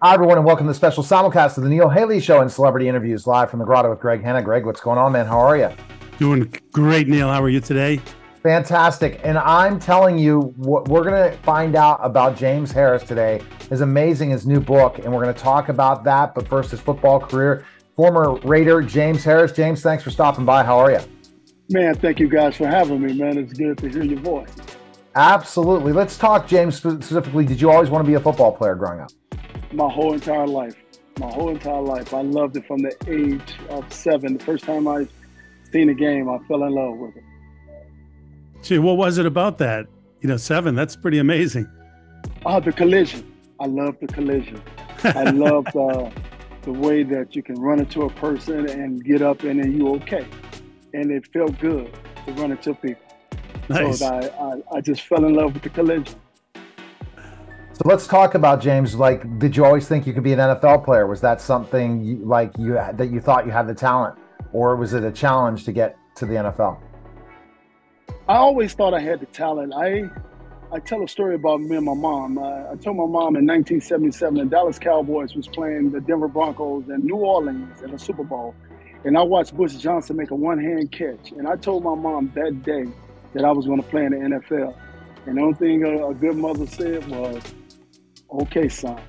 Hi, everyone, and welcome to the special simulcast of the Neil Haley Show and Celebrity Interviews live from the Grotto with Greg Hanna. Greg, what's going on, man? How are you? Doing great, Neil. How are you today? Fantastic. And I'm telling you, what we're going to find out about James Harris today is amazing, his new book, and we're going to talk about that. But first, his football career. Former Raider James Harris. James, thanks for stopping by. How are you? Man, thank you guys for having me, man. It's good to hear your voice. Absolutely. Let's talk, James, specifically. Did you always want to be a football player growing up? My whole entire life. My whole entire life. I loved it from the age of seven. The first time I seen a game, I fell in love with it. Gee, what was it about that? You know, seven, that's pretty amazing. Oh, the collision. I love the collision. I love the, the way that you can run into a person and get up and then you okay. And it felt good to run into people. Nice. So I, I, I just fell in love with the collision. So let's talk about James. Like, did you always think you could be an NFL player? Was that something you, like you that you thought you had the talent, or was it a challenge to get to the NFL? I always thought I had the talent. I I tell a story about me and my mom. Uh, I told my mom in 1977 the Dallas Cowboys was playing the Denver Broncos in New Orleans in the Super Bowl, and I watched Butch Johnson make a one-hand catch. And I told my mom that day that I was going to play in the NFL. And the only thing a, a good mother said was, "Okay, son,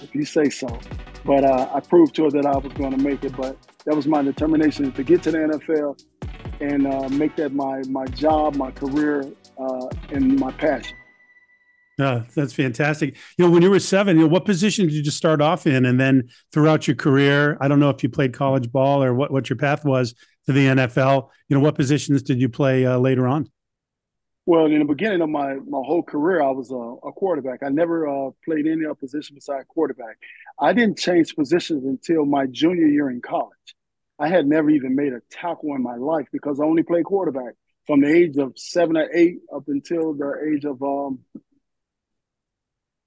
if you say so." But uh, I proved to her that I was going to make it. But that was my determination to get to the NFL and uh, make that my my job, my career, uh, and my passion. Uh, that's fantastic. You know, when you were seven, you know, what position did you just start off in, and then throughout your career, I don't know if you played college ball or what what your path was to the NFL. You know, what positions did you play uh, later on? Well, in the beginning of my my whole career, I was a, a quarterback. I never uh, played any other position besides quarterback. I didn't change positions until my junior year in college. I had never even made a tackle in my life because I only played quarterback from the age of seven or eight up until the age of um,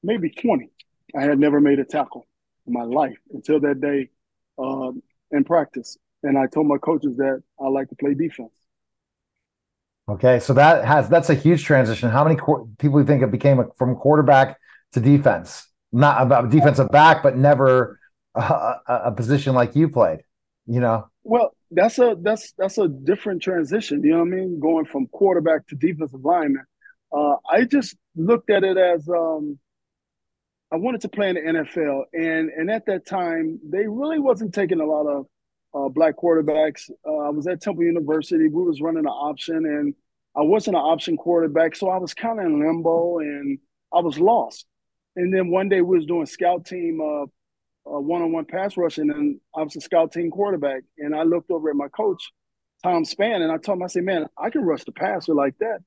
maybe 20. I had never made a tackle in my life until that day um, in practice. And I told my coaches that I like to play defense. Okay, so that has that's a huge transition. How many qu- people you think it became a, from quarterback to defense? Not about defensive back, but never a, a position like you played. You know. Well, that's a that's that's a different transition. You know what I mean? Going from quarterback to defensive lineman. Uh, I just looked at it as um, I wanted to play in the NFL, and and at that time they really wasn't taking a lot of uh, black quarterbacks. Uh, I was at Temple University. We was running an option, and I wasn't an option quarterback, so I was kind of in limbo, and I was lost. And then one day we was doing scout team uh, uh, one-on-one pass rushing, and I was a scout team quarterback. And I looked over at my coach, Tom Span, and I told him, I said, "Man, I can rush the passer like that."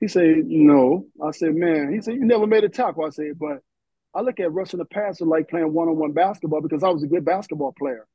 He said, "No." I said, "Man," he said, "You never made a tackle." I said, "But I look at rushing the passer like playing one-on-one basketball because I was a good basketball player."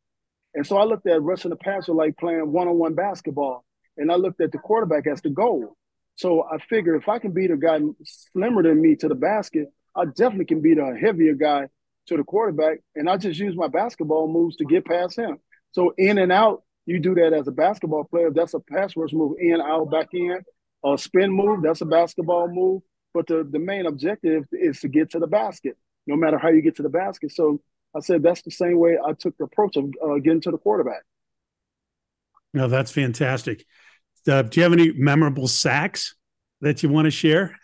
And so I looked at rushing the passer like playing one-on-one basketball, and I looked at the quarterback as the goal. So I figured if I can beat a guy slimmer than me to the basket, I definitely can beat a heavier guy to the quarterback. And I just use my basketball moves to get past him. So in and out, you do that as a basketball player. That's a pass rush move, in, out, back in. A spin move, that's a basketball move. But the, the main objective is to get to the basket, no matter how you get to the basket. So I said that's the same way I took the approach of uh, getting to the quarterback. No, that's fantastic. Uh, do you have any memorable sacks that you want to share?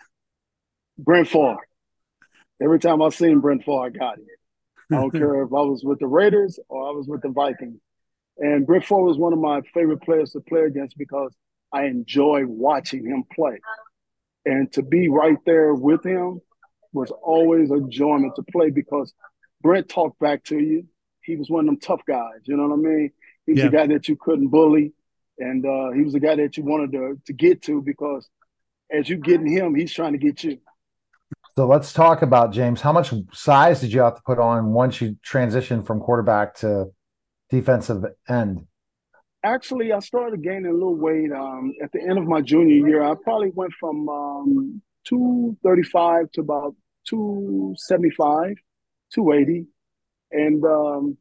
Brent Favre. Every time I've seen Brent Favre, I got it. I don't care if I was with the Raiders or I was with the Vikings. And Brent Favre was one of my favorite players to play against because I enjoy watching him play. And to be right there with him was always a enjoyment to play because Brent talked back to you. He was one of them tough guys. You know what I mean? He was yeah. a guy that you couldn't bully, and uh, he was a guy that you wanted to to get to because as you getting him, he's trying to get you. So let's talk about James. How much size did you have to put on once you transitioned from quarterback to defensive end? Actually, I started gaining a little weight um, at the end of my junior year. I probably went from um, 235 to about 275. 280, and um,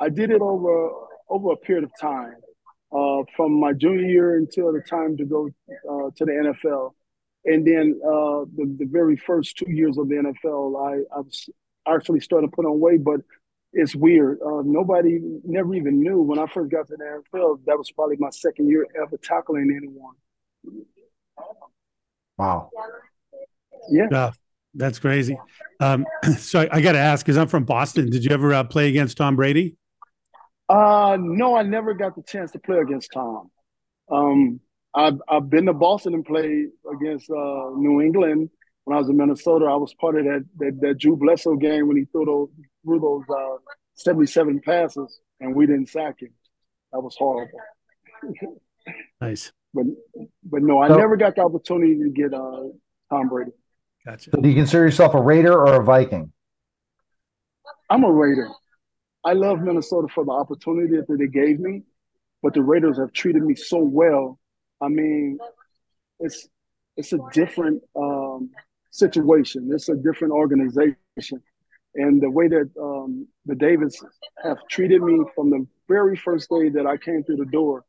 I did it over over a period of time, uh, from my junior year until the time to go uh, to the NFL, and then uh, the, the very first two years of the NFL, I I, was, actually started to put on weight, but it's weird. Uh, nobody never even knew when I first got to the NFL. That was probably my second year ever tackling anyone. Wow. Yeah. Yeah, that's crazy. Um, so I, I got to ask because I'm from Boston. Did you ever uh, play against Tom Brady? Uh, no, I never got the chance to play against Tom. Um, I've I've been to Boston and played against uh, New England when I was in Minnesota. I was part of that that, that Drew Bledsoe game when he threw those threw those uh, 77 passes and we didn't sack him. That was horrible. Nice. But but no, I So- never got the opportunity to get uh, Tom Brady. Gotcha. So do you consider yourself a Raider or a Viking? I'm a Raider. I love Minnesota for the opportunity that they gave me, but the Raiders have treated me so well. I mean, it's it's a different um, situation. It's a different organization, and the way that um, the Davids have treated me from the very first day that I came through the door,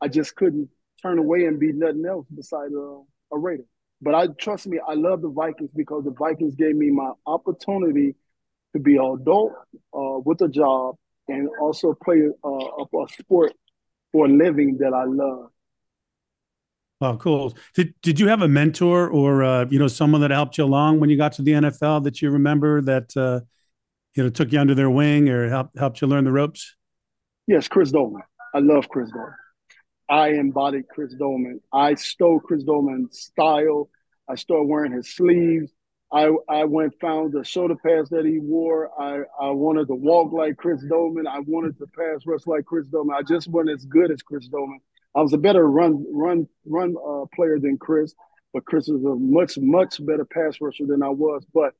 I just couldn't turn away and be nothing else beside a, a Raider. But I trust me, I love the Vikings because the Vikings gave me my opportunity to be an adult uh, with a job and also play uh, a, sport for a living that I love. Oh, cool. Did Did you have a mentor or uh, you know someone that helped you along when you got to the NFL that you remember that uh, you know took you under their wing or helped helped you learn the ropes? Yes, Chris Doleman. I love Chris Doleman. I embodied Chris Doleman. I stole Chris Doleman's style. I started wearing his sleeves. I I went found the shoulder pads that he wore. I, I wanted to walk like Chris Doleman. I wanted to pass rush like Chris Doleman. I just wasn't as good as Chris Doleman. I was a better run run run uh, player than Chris, but Chris was a much much better pass rusher than I was. But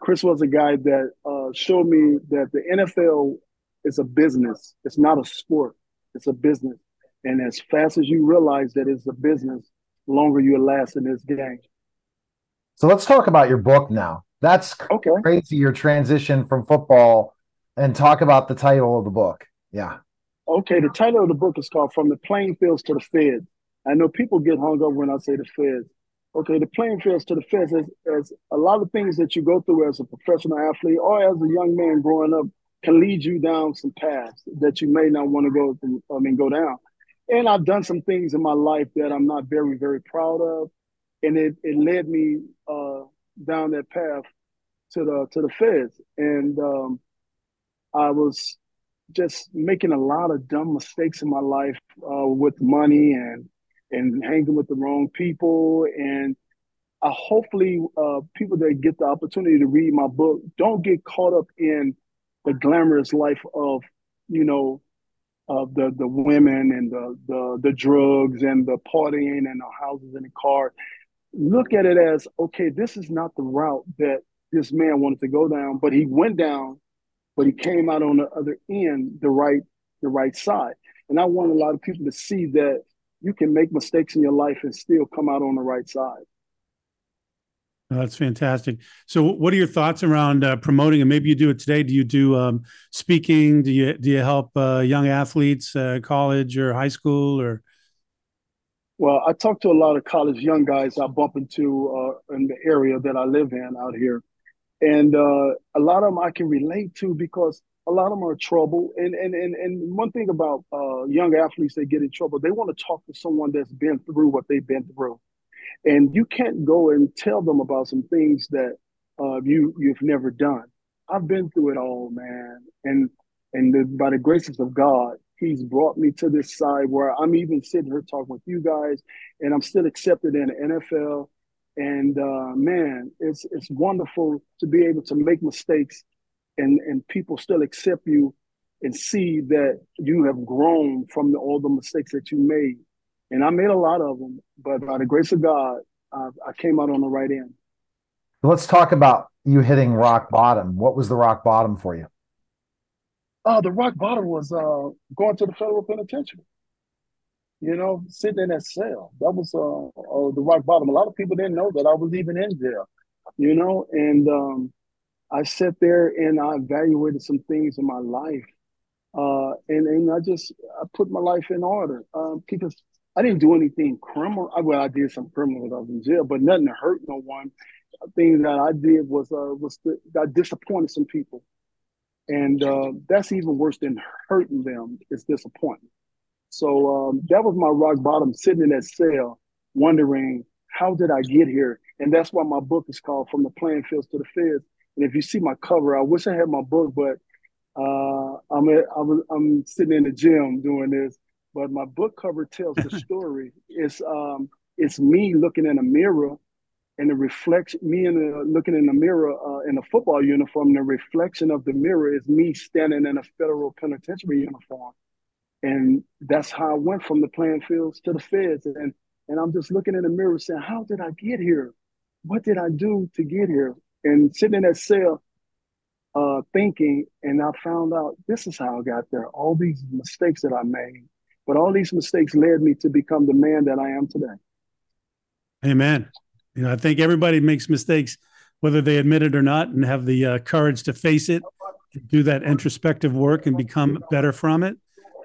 Chris was a guy that uh, showed me that the NFL is a business. It's not a sport. It's a business. And as fast as you realize that it's a business, the longer you last in this game. So let's talk about your book now. That's Okay. crazy your transition from football and talk about the title of the book. Yeah. Okay. The title of the book is called From the Playing Fields to the Feds. I know people get hung up when I say the feds. Okay, the playing fields to the feds is, is a lot of things that you go through as a professional athlete or as a young man growing up can lead you down some paths that you may not want to go through, I mean go down. And I've done some things in my life that I'm not very, very proud of. And it, it led me uh, down that path to the to the feds. And um, I was just making a lot of dumb mistakes in my life uh, with money and and hanging with the wrong people. And I hopefully uh, people that get the opportunity to read my book don't get caught up in the glamorous life of you know of the the women and the the the drugs and the partying and the houses and the car. Look at it as okay, this is not the route that this man wanted to go down, but he went down, but he came out on the other end, the right the right side. And I want a lot of people to see that you can make mistakes in your life and still come out on the right side. Oh, that's fantastic. So, what are your thoughts around uh, promoting? And maybe you do it today. Do you do um, speaking? Do you do you help uh, young athletes, uh, college or high school, or Well, I talk to a lot of college young guys I bump into uh, in the area that I live in out here, and uh, a lot of them I can relate to because a lot of them are trouble. And and and and one thing about uh, young athletes, they get in trouble, they want to talk to someone that's been through what they've been through, and you can't go and tell them about some things that uh, you you've never done. I've been through it all, man, and and the, by the graces of God, He's brought me to this side where I'm even sitting here talking with you guys, and I'm still accepted in the NFL. And uh, man, it's it's wonderful to be able to make mistakes, and and people still accept you, and see that you have grown from the, all the mistakes that you made. And I made a lot of them, but by the grace of God, I, I came out on the right end. Let's talk about you hitting rock bottom. What was the rock bottom for you? Oh, the rock bottom was uh, going to the federal penitentiary. You know, sitting in that cell. That was uh, uh, the rock bottom. A lot of people didn't know that I was even in jail. You know, and um, I sat there and I evaluated some things in my life, uh, and and I just I put my life in order um, because I didn't do anything criminal. Well, I did some criminal when I was in jail, but nothing to hurt no one. The thing that I did was uh, was to, I disappointed some people, and uh, that's even worse than hurting them. Is disappointment. So um, that was my rock bottom, sitting in that cell, wondering how did I get here, and that's why my book is called From the Playing Fields to the Feds. And if you see my cover, I wish I had my book, but uh, I'm at, I was, I'm sitting in the gym doing this. But my book cover tells the story. it's um, it's me looking in a mirror and the reflection, me in the, looking in the mirror uh, in a football uniform, the reflection of the mirror is me standing in a federal penitentiary uniform. And that's how I went from the playing fields to the feds. And, and I'm just looking in the mirror saying, how did I get here? What did I do to get here? And sitting in that cell, uh, thinking, and I found out this is how I got there. All these mistakes that I made, but all these mistakes led me to become the man that I am today. Amen. You know, I think everybody makes mistakes, whether they admit it or not, and have the uh, courage to face it, do that introspective work, and become better from it.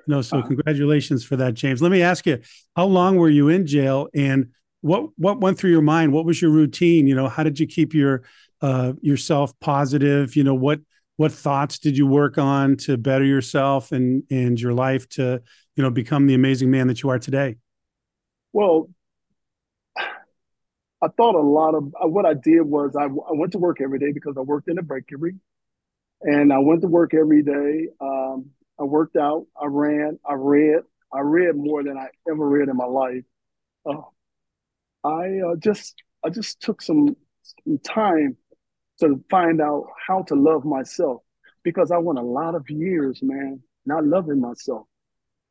You know, so congratulations for that, James. Let me ask you, how long were you in jail, and what what went through your mind? What was your routine? You know, how did you keep your uh, yourself positive? You know, what what thoughts did you work on to better yourself and and your life to you know become the amazing man that you are today? Well, I thought a lot of uh, what I did was I, I went to work every day because I worked in a bakery, and I went to work every day. Um, I worked out, I ran, I read, I read more than I ever read in my life. Uh, I uh, just I just took some, some time to find out how to love myself because I went a lot of years, man, not loving myself,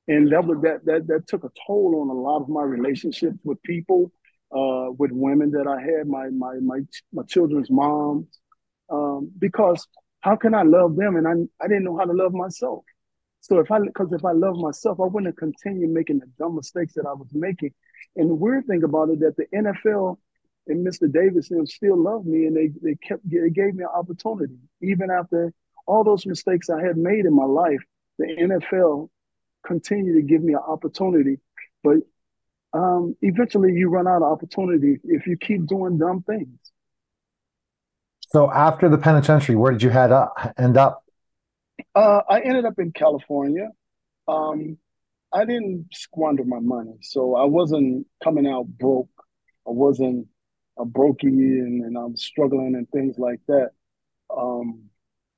and that was that that that took a toll on a lot of my relationships with people uh, with women that I had, my my my my children's moms, um, because how can I love them and I I didn't know how to love myself. So if I because if I love myself, I wouldn't continue making the dumb mistakes that I was making. And the weird thing about it that the NFL and Mr. Davidson still loved me and they they kept they gave me an opportunity even after all those mistakes I had made in my life. The NFL continued to give me an opportunity, but um, eventually you run out of opportunity if you keep doing dumb things. So after the penitentiary, where did you head up? End up? Uh, I ended up in California. Um, I didn't squander my money, so I wasn't coming out broke. I wasn't a brokey, and, and I'm struggling and things like that. Um,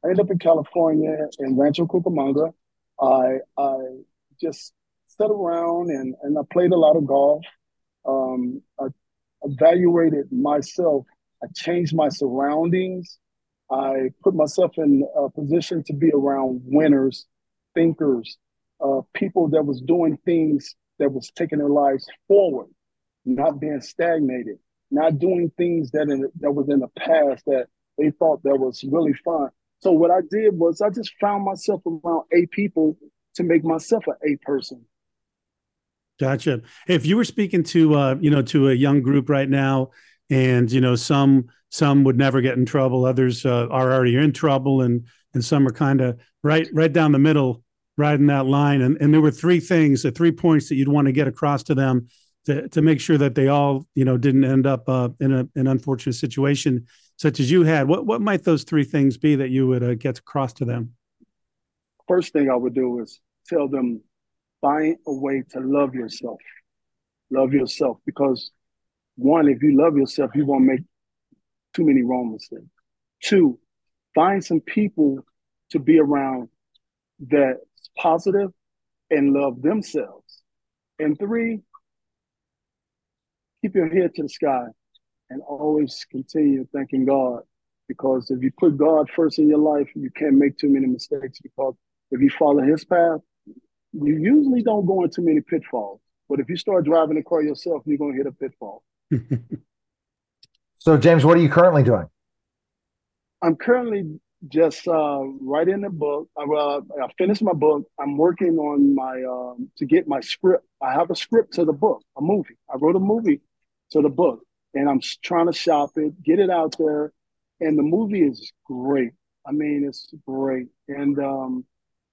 I ended up in California in Rancho Cucamonga. I I just sat around and, and I played a lot of golf. Um, I evaluated myself. I changed my surroundings. I put myself in a position to be around winners, thinkers, uh, people that was doing things that was taking their lives forward, not being stagnated, not doing things that in, that was in the past that they thought that was really fun. So what I did was I just found myself around eight people to make myself an A person. Gotcha. If you were speaking to uh, you know to a young group right now, and you know some some would never get in trouble, others uh, are already in trouble, and and some are kind of right right down the middle, riding that line. And and there were three things, the three points that you'd want to get across to them to to make sure that they all you know didn't end up uh, in a, an unfortunate situation such as you had. What what might those three things be that you would uh, get across to them? First thing I would do is tell them find a way to love yourself. Love yourself because one, if you love yourself, you won't make too many wrong mistakes. Two, find some people to be around that's positive and love themselves. And three, keep your head to the sky and always continue thanking God. Because if you put God first in your life, you can't make too many mistakes. Because if you follow His path, you usually don't go into many pitfalls. But if you start driving the car yourself, you're going to hit a pitfall. so, James, what are you currently doing? I'm currently just uh, writing a book. I, uh, I finished my book. I'm working on my um, to get my script. I have a script to the book, a movie. I wrote a movie to the book, and I'm trying to shop it, get it out there. And the movie is great. I mean, it's great, and um,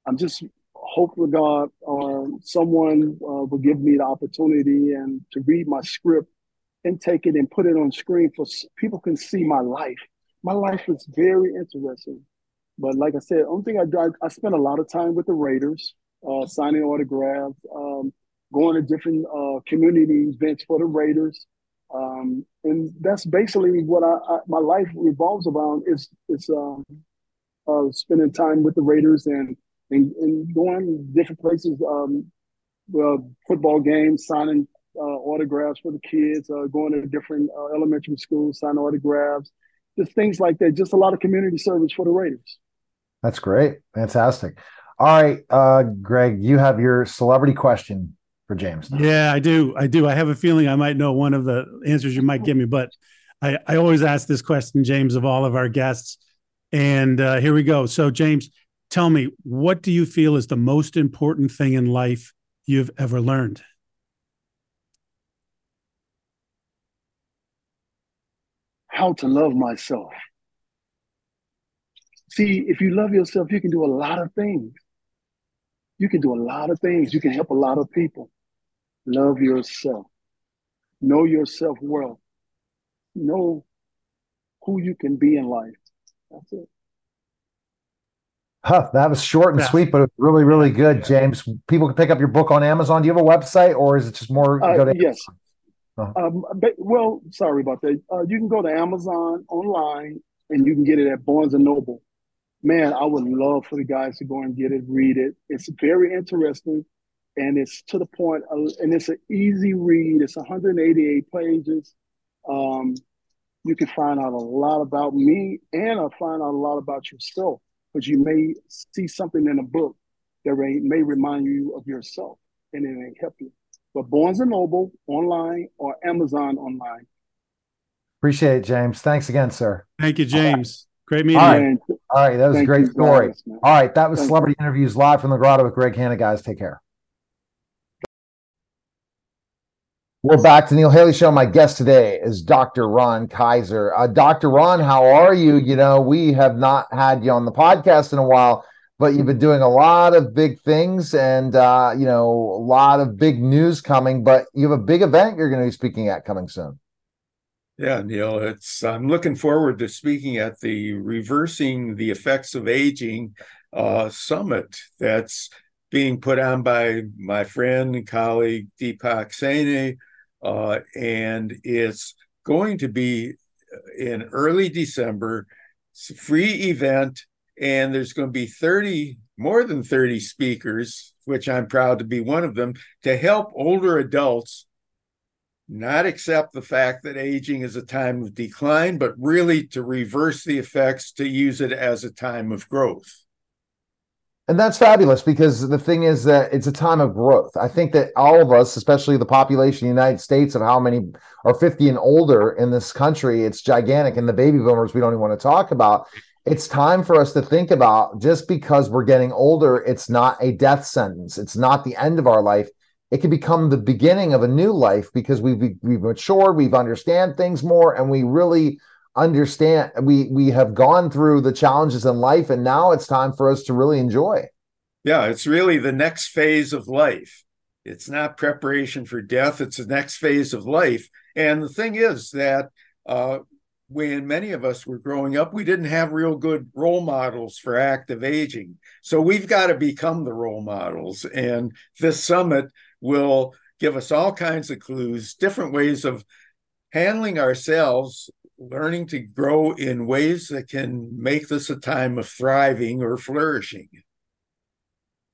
I'm just hopefully God or someone uh, will give me the opportunity and to read my script and take it and put it on screen for people can see my life. My life is very interesting. But like I said, only thing I do, I, I spent a lot of time with the Raiders, uh, signing autographs, um, going to different uh, community events for the Raiders. Um, and that's basically what I, I, my life revolves around is is um, uh, spending time with the Raiders and and, and going different places, um, uh, football games, signing uh, autographs for the kids, uh, going to different uh, elementary schools, signing autographs, just things like that. Just a lot of community service for the Raiders. That's great, fantastic. All right, uh, Greg, you have your celebrity question for James. Now. Yeah, I do. I do. I have a feeling I might know one of the answers you might give me, but I, I always ask this question, James, of all of our guests. And uh, here we go. So, James, tell me, what do you feel is the most important thing in life you've ever learned? How to love myself. See, if you love yourself, you can do a lot of things. You can do a lot of things. You can help a lot of people. Love yourself. Know yourself well. Know who you can be in life. That's it. Huh, that was short and yeah. sweet, but it was really, really good, James. People can pick up your book on Amazon. Do you have a website, or is it just more uh, go to yes? Uh-huh. Um, but, well, sorry about that. Uh, you can go to Amazon online, and you can get it at Barnes and Noble. Man, I would love for the guys to go and get it, read it. It's very interesting, and it's to the point, uh, and it's an easy read. It's 188 pages. Um, you can find out a lot about me, and I find out a lot about yourself but you may see something in a book that may, may remind you of yourself and it may help you. But Barnes and Noble online or Amazon online. Appreciate it, James. Thanks again, sir. Thank you, James. Great meeting All right. you. All right. That was Thank a great story. Guys, All right. That was Thank Celebrity you. Interviews live from the grotto with Greg Hanna, guys. Take care. We're back to Neil Haley Show. My guest today is Dr. Ron Kaiser. Uh, Dr. Ron, how are you? You know, we have not had you on the podcast in a while, but you've been doing a lot of big things and, uh, you know, a lot of big news coming, but you have a big event you're going to be speaking at coming soon. Yeah, Neil, it's I'm looking forward to speaking at the Reversing the Effects of Aging uh, summit that's being put on by my friend and colleague Deepak Saini uh, and it's going to be in early December. It's a free event, and there's going to be 30, more than 30 speakers, which I'm proud to be one of them, to help older adults not accept the fact that aging is a time of decline, but really to reverse the effects, to use it as a time of growth. And that's fabulous because the thing is that it's a time of growth. I think that all of us, especially the population of the United States of how many are 50 and older in this country, it's gigantic. And the baby boomers, we don't even want to talk about. It's time for us to think about just because we're getting older, it's not a death sentence. It's not the end of our life. It can become the beginning of a new life because we've, we've matured, we've understand things more, and we really understand we we have gone through the challenges in life and now it's time for us to really enjoy. Yeah it's really the next phase of life. It's not preparation for death it's the next phase of life. And the thing is that uh, when many of us were growing up we didn't have real good role models for active aging. So we've got to become the role models and this summit will give us all kinds of clues different ways of handling ourselves learning to grow in ways that can make this a time of thriving or flourishing.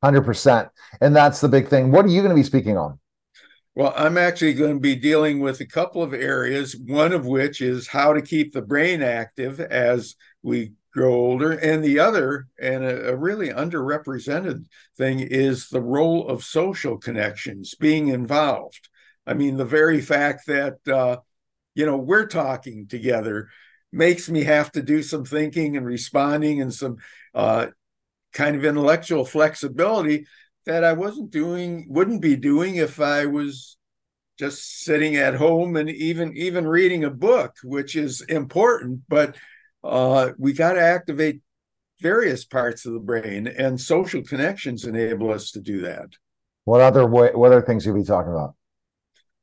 100%. And that's the big thing. What are you going to be speaking on? Well, I'm actually going to be dealing with a couple of areas, one of which is how to keep the brain active as we grow older. And the other, and a, a really underrepresented thing, is the role of social connections, being involved. I mean, the very fact that uh, you know we're talking together makes me have to do some thinking and responding and some uh, kind of intellectual flexibility that I wasn't doing, wouldn't be doing if I was just sitting at home and even even reading a book, which is important. But uh, we got to activate various parts of the brain, and social connections enable us to do that. What other way, what other things you'll be talking about?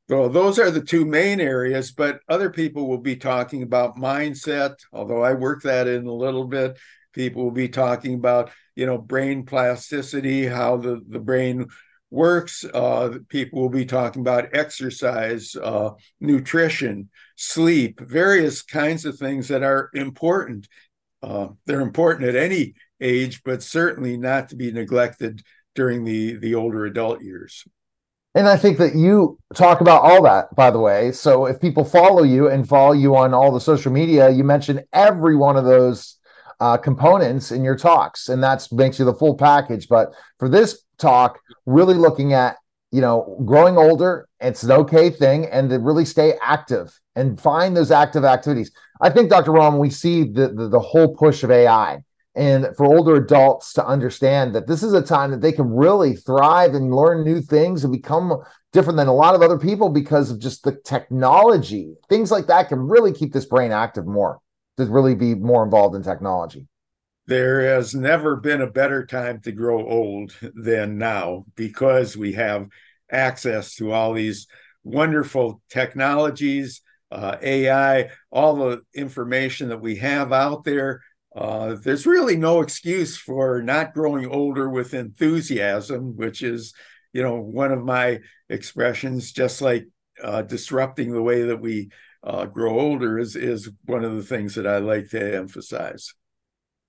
Well, those are the two main areas, but other people will be talking about mindset, although I work that in a little bit. People will be talking about, you know, brain plasticity, how the, the brain works. Uh, people will be talking about exercise, uh, nutrition, sleep, various kinds of things that are important. Uh, they're important at any age, but certainly not to be neglected during the the older adult years. And I think that you talk about all that, by the way. So if people follow you and follow you on all the social media, you mention every one of those uh, components in your talks, and that makes you the full package. But for this talk, really looking at you know growing older, it's an okay thing, and to really stay active and find those active activities. I think, Dr. Ron, we see the, the, the whole push of AI and for older adults to understand that this is a time that they can really thrive and learn new things and become different than a lot of other people because of just the technology. Things like that can really keep this brain active more to really be more involved in technology. There has never been a better time to grow old than now because we have access to all these wonderful technologies uh, ai all the information that we have out there uh, there's really no excuse for not growing older with enthusiasm, which is, you know, one of my expressions. Just like uh, disrupting the way that we uh, grow older is is one of the things that I like to emphasize.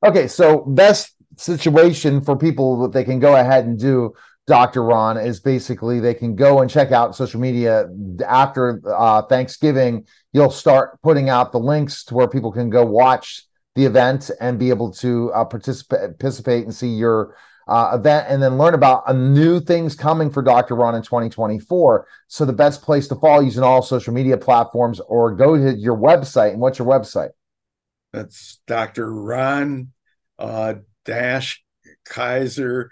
Okay, so best situation for people that they can go ahead and do Dr. Ron is basically they can go and check out social media after uh, Thanksgiving. You'll start putting out the links to where people can go watch the event and be able to uh, participate participate and see your uh, event and then learn about uh, new things coming for Dr. Ron in 2024. So the best place to follow using all social media platforms or go to your website. And what's your website? That's Dr. Ron uh, dash Kaiser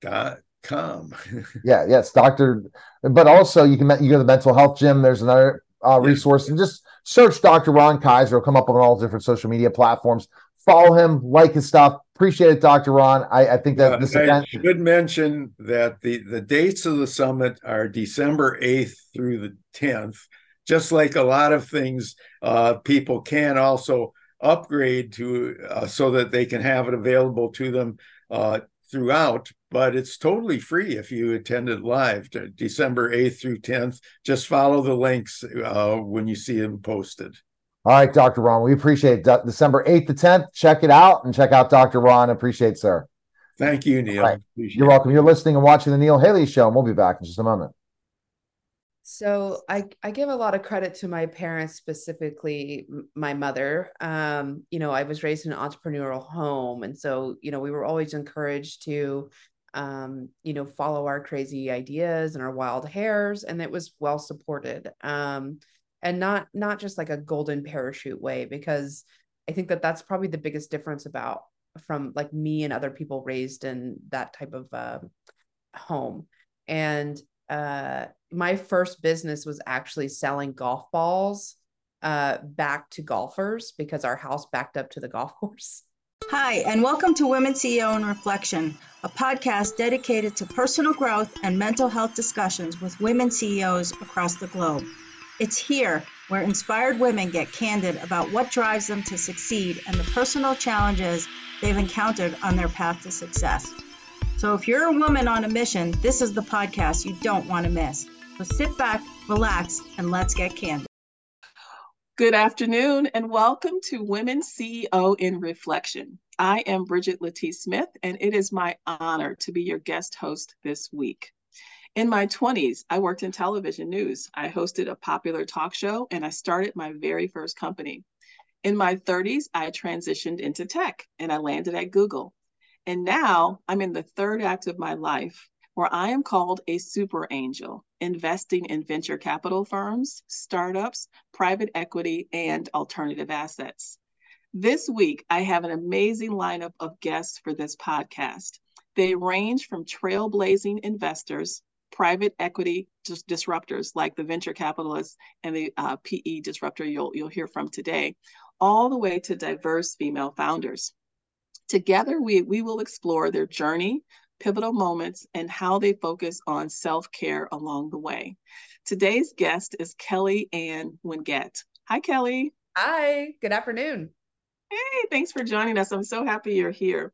dot com. yeah, yes, Doctor. But also you can you go to the mental health gym. There's another uh, resource and just search Dr. Ron Kaiser. It'll come up on all different social media platforms. Follow him, like his stuff. Appreciate it, Dr. Ron. I, I think that uh, this event. I should mention that the, the dates of the summit are December 8th through the 10th. Just like a lot of things, uh, people can also upgrade to uh, so that they can have it available to them uh, throughout, but it's totally free if you attend it live December 8th through 10th. Just follow the links uh, when you see them posted. All right, Dr. Ron, we appreciate it. December 8th to 10th. Check it out and check out Dr. Ron. Appreciate, sir. Thank you, Neil. Right. You're welcome. You're listening and watching the Neil Haley Show, and we'll be back in just a moment. So I, I give a lot of credit to my parents, specifically my mother. Um, you know, I was raised in an entrepreneurial home. And so, you know, we were always encouraged to, um, you know, follow our crazy ideas and our wild hairs. And it was well supported. Um, and not, not just like a golden parachute way, because I think that that's probably the biggest difference about from like me and other people raised in that type of uh, home. And uh, my first business was actually selling golf balls uh, back to golfers because our house backed up to the golf course. Hi, and welcome to Women CEO in Reflection, a podcast dedicated to personal growth and mental health discussions with women CEOs across the globe. It's here where inspired women get candid about what drives them to succeed and the personal challenges they've encountered on their path to success. So if you're a woman on a mission, this is the podcast you don't want to miss. So sit back, relax, and let's get candid. Good afternoon, and welcome to Women CEO in Reflection. I am Bridgette Latisse Smith, and it is my honor to be your guest host this week. In my 20s, I worked in television news. I hosted a popular talk show, and I started my very first company. In my 30s, I transitioned into tech, and I landed at Google. And now I'm in the third act of my life where I am called a super angel, investing in venture capital firms, startups, private equity, and alternative assets. This week, I have an amazing lineup of guests for this podcast. They range from trailblazing investors, private equity dis- disruptors like the venture capitalists and the uh, PE disruptor you'll, you'll hear from today, all the way to diverse female founders. Together, we, we will explore their journey, pivotal moments, and how they focus on self care along the way. Today's guest is Kelly Ann Winget. Hi, Kelly. Hi, good afternoon. Hey, thanks for joining us. I'm so happy you're here.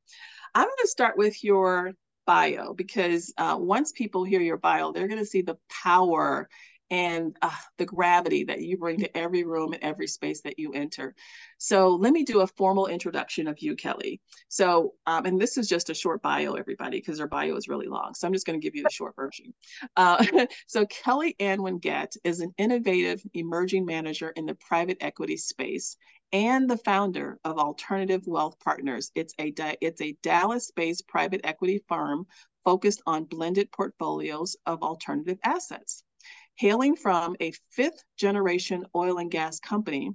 I'm going to start with your bio because uh, once people hear your bio, they're going to see the power and uh, the gravity that you bring to every room and every space that you enter. So let me do a formal introduction of you, Kelly. So, um, and this is just a short bio, everybody, because her bio is really long. So I'm just going to give you the short version. Uh, so Kelly Ann Winget is an innovative emerging manager in the private equity space and the founder of Alternative Wealth Partners. It's a it's a Dallas-based private equity firm focused on blended portfolios of alternative assets. Hailing from a fifth generation oil and gas company,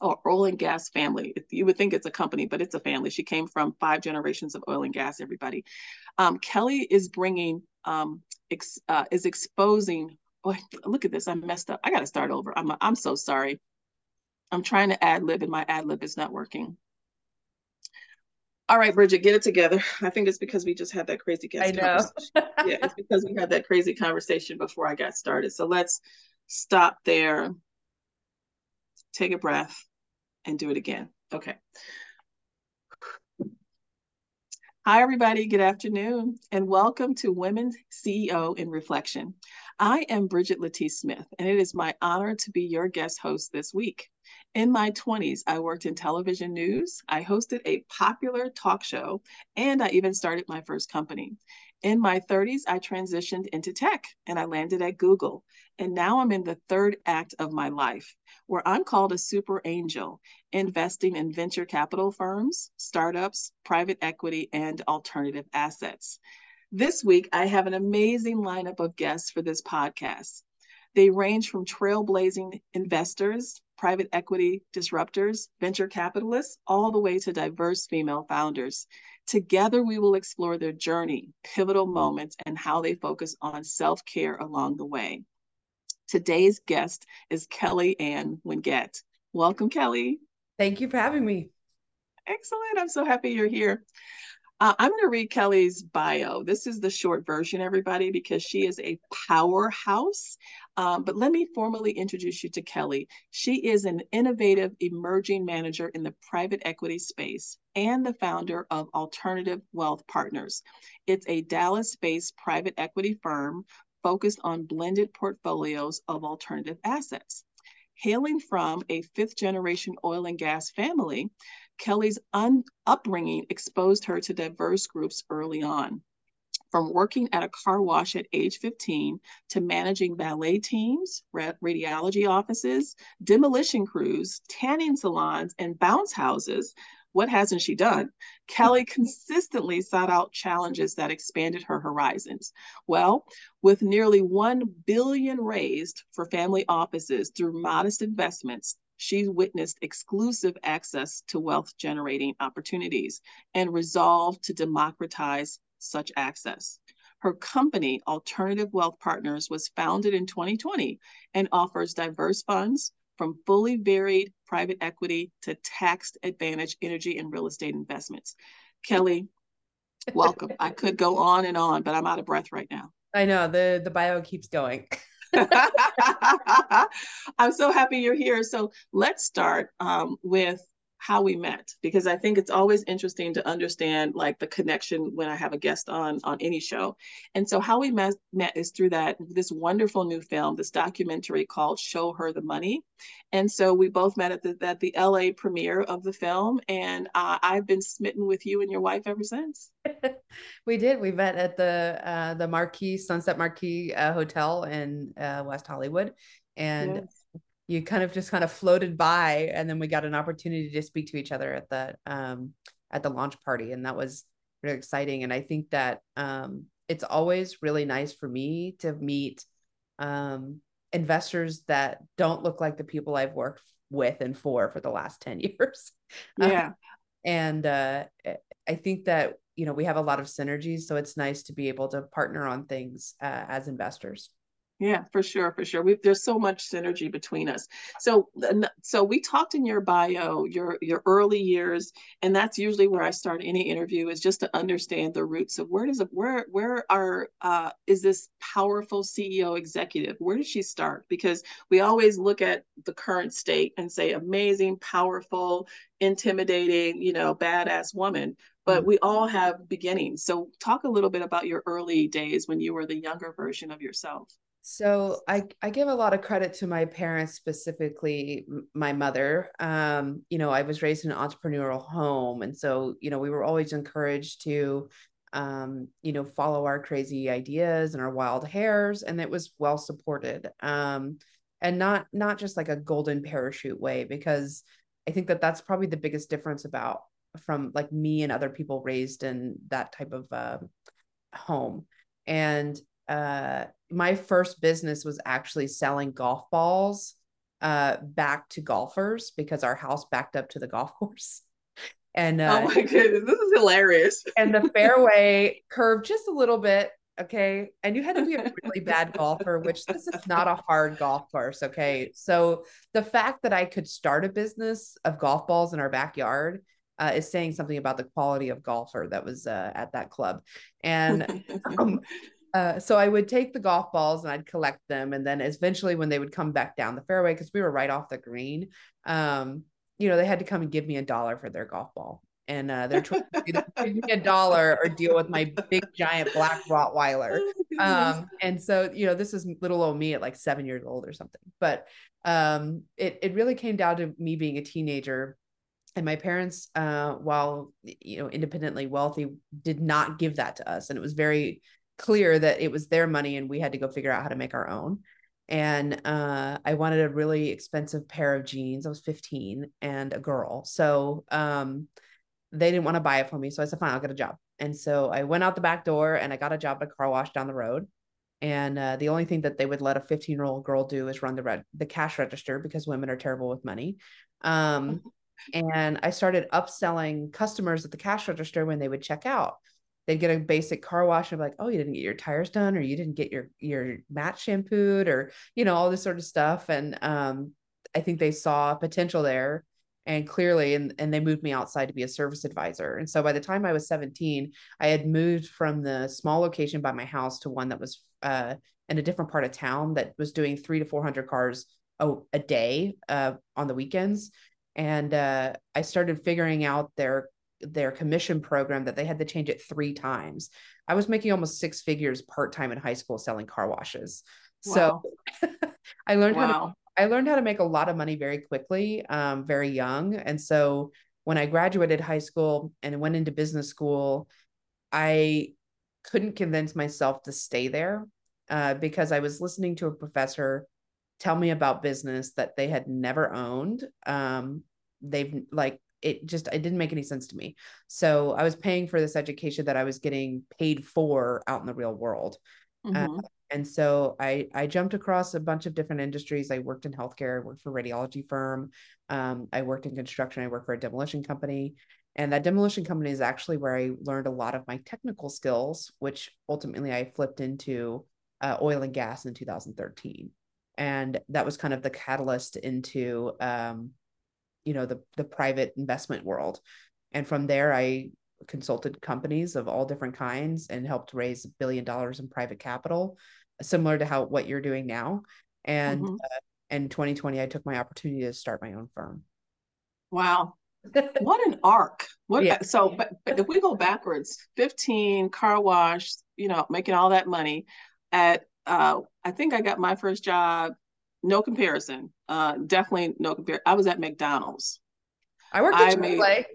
or oil and gas family. You would think it's a company, but it's a family. She came from five generations of oil and gas, everybody. Um, Kelly is bringing, um, ex, uh, is exposing, oh, look at this, I messed up. I got to start over. I'm, I'm so sorry. I'm trying to ad lib and my ad lib is not working. All right, Bridgette, get it together. I think it's because we just had that crazy guest I know. yeah, it's because we had that crazy conversation before I got started. So let's stop there, take a breath, and do it again. Okay. Hi, everybody. Good afternoon, and welcome to Women CEO in Reflection. I am Bridgette Latisse Smith, and it is my honor to be your guest host this week. In my 20s, I worked in television news, I hosted a popular talk show, and I even started my first company. In my 30s, I transitioned into tech and I landed at Google. And now I'm in the third act of my life, where I'm called a super angel, investing in venture capital firms, startups, private equity, and alternative assets. This week, I have an amazing lineup of guests for this podcast. They range from trailblazing investors, private equity disruptors, venture capitalists, all the way to diverse female founders. Together, we will explore their journey, pivotal mm-hmm. moments, and how they focus on self care along the way. Today's guest is Kelly Ann Winget. Welcome, Kelly. Thank you for having me. Excellent. I'm so happy you're here. Uh, I'm going to read Kelly's bio. This is the short version, everybody, because she is a powerhouse. Um, but let me formally introduce you to Kelly. She is an innovative emerging manager in the private equity space and the founder of Alternative Wealth Partners. It's a Dallas based private equity firm focused on blended portfolios of alternative assets. Hailing from a fifth generation oil and gas family, Kelly's un- upbringing exposed her to diverse groups early on. From working at a car wash at age 15 to managing ballet teams, radiology offices, demolition crews, tanning salons, and bounce houses, what hasn't she done? Kelly consistently sought out challenges that expanded her horizons. Well, with nearly 1 billion raised for family offices through modest investments, she witnessed exclusive access to wealth generating opportunities and resolved to democratize such access. Her company, Alternative Wealth Partners, was founded in 2020 and offers diverse funds from fully varied private equity to tax advantage energy and real estate investments. Kelly, welcome. I could go on and on, but I'm out of breath right now. I know the the bio keeps going. I'm so happy you're here. So let's start um, with how we met because I think it's always interesting to understand like the connection when I have a guest on on any show. And so how we met, met is through that this wonderful new film, this documentary called Show Her the Money. And so we both met at the at the LA premiere of the film, and uh, I've been smitten with you and your wife ever since. we did. We met at the uh, the Marquis Sunset Marquis uh, Hotel in uh, West Hollywood, and yes you kind of just kind of floated by and then we got an opportunity to speak to each other at the um at the launch party and that was really exciting and i think that um it's always really nice for me to meet um investors that don't look like the people i've worked with and for for the last 10 years. Yeah. and uh i think that you know we have a lot of synergies so it's nice to be able to partner on things uh, as investors Yeah, for sure, for sure. We, there's so much synergy between us. So, so we talked in your bio, your your early years, and that's usually where I start any interview is just to understand the roots of where does it, where where are uh, is this powerful CEO executive? Where did she start? Because we always look at the current state and say amazing, powerful, intimidating, you know, badass woman. But we all have beginnings. So, talk a little bit about your early days when you were the younger version of yourself. So I, I give a lot of credit to my parents, specifically my mother. Um, you know, I was raised in an entrepreneurial home. And so, you know, we were always encouraged to, um, you know, follow our crazy ideas and our wild hairs. And it was well supported. Um, and not, not just like a golden parachute way, because I think that that's probably the biggest difference about from like me and other people raised in that type of uh, home. And uh, my first business was actually selling golf balls uh, back to golfers because our house backed up to the golf course. And uh, oh my goodness, this is hilarious. and the fairway curved just a little bit. Okay. And you had to be a really bad golfer, which this is not a hard golf course. Okay. So the fact that I could start a business of golf balls in our backyard uh, is saying something about the quality of golfer that was uh, at that club. And um, uh, so I would take the golf balls and I'd collect them, and then eventually, when they would come back down the fairway, because we were right off the green, um, you know, they had to come and give me a dollar for their golf ball, and uh, they're trying to give me a dollar or deal with my big giant black Rottweiler. Oh, um, and so, you know, this is little old me at like seven years old or something, but um, it it really came down to me being a teenager. And my parents uh, while you know independently wealthy did not give that to us. And it was very clear that it was their money and we had to go figure out how to make our own. And uh, I wanted a really expensive pair of jeans. I was 15 and a girl. So um, they didn't want to buy it for me. So I said, fine, I'll get a job. And so I went out the back door and I got a job at a car wash down the road. And uh, the only thing that they would let a 15 year old girl do is run the red, the cash register because women are terrible with money. Um, and I started upselling customers at the cash register when they would check out they'd get a basic car wash and be like, oh, you didn't get your tires done, or you didn't get your your mat shampooed, or you know all this sort of stuff. And um, I think they saw potential there, and clearly, and and they moved me outside to be a service advisor. And so by the time I was 17, I had moved from the small location by my house to one that was uh, in a different part of town that was doing three to four hundred cars a, a day uh, on the weekends. And uh, I started figuring out their their commission program that they had to change it three times. I was making almost six figures part time in high school selling car washes. Wow. So I learned wow. how to I learned how to make a lot of money very quickly, um, very young. And so when I graduated high school and went into business school, I couldn't convince myself to stay there uh, because I was listening to a professor tell me about business that they had never owned. Um, they've like it just it didn't make any sense to me. So i was paying for this education that i was getting paid for out in the real world. Uh, mm-hmm. uh, and so i i jumped across a bunch of different industries. I worked in healthcare i worked for a radiology firm um, i worked in construction i worked for a demolition company. And that demolition company is actually where i learned a lot of my technical skills which ultimately i flipped into uh, oil and gas in 2013 and that was kind of the catalyst into um, you know the the private investment world. And from there i consulted companies of all different kinds and helped raise a billion dollars in private capital similar to how what you're doing now. And mm-hmm. uh, in 2020 i took my opportunity to start my own firm. Wow. What an arc. What yeah. so but, but if we go backwards 15 car wash you know making all that money at uh, i think i got my first job no comparison. Uh, definitely no compare. I was at McDonald's. I worked at I made,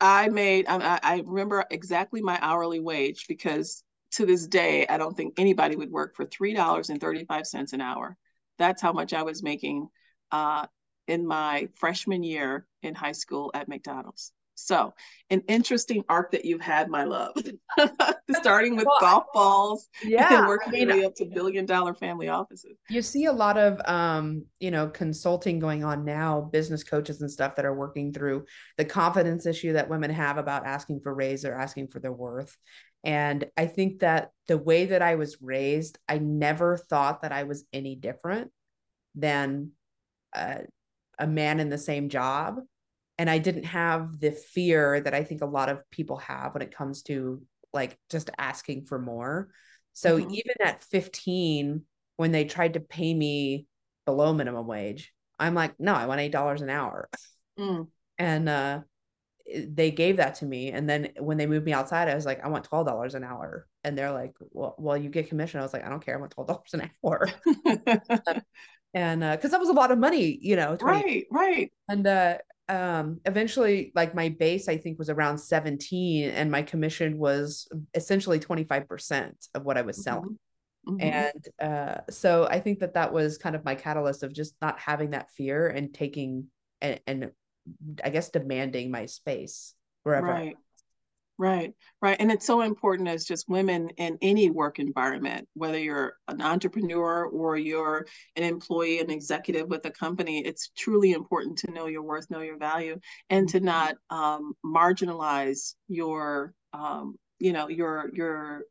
I made. I, I remember exactly my hourly wage because to this day, I don't think anybody would work for three dollars and thirty five cents an hour. That's how much I was making uh, in my freshman year in high school at McDonald's. So, an interesting arc that you've had, my love, starting with well, golf balls, yeah, and working I mean, your way up to billion dollar family offices. You see a lot of, um, you know, consulting going on now, business coaches and stuff that are working through the confidence issue that women have about asking for raise or asking for their worth. And I think that the way that I was raised, I never thought that I was any different than uh, a man in the same job and I didn't have the fear that I think a lot of people have when it comes to like just asking for more. So mm-hmm. even at 15, when they tried to pay me below minimum wage, I'm like, no, I want eight dollars an hour. Mm. And uh they gave that to me. And then when they moved me outside, I was like, I want twelve dollars an hour. And they're like, Well, well, you get commission. I was like, I don't care. I want twelve dollars an hour. and uh because that was a lot of money, you know. 20. Right, right. And uh um eventually like my base i think was around 17 and my commission was essentially 25% of what i was mm-hmm. selling mm-hmm. and uh so i think that that was kind of my catalyst of just not having that fear and taking and, and i guess demanding my space wherever right Right, right. And it's so important as just women in any work environment, whether you're an entrepreneur or you're an employee, an executive with a company, it's truly important to know your worth, know your value, and to mm-hmm. not um, marginalize your, um, you know, your, your,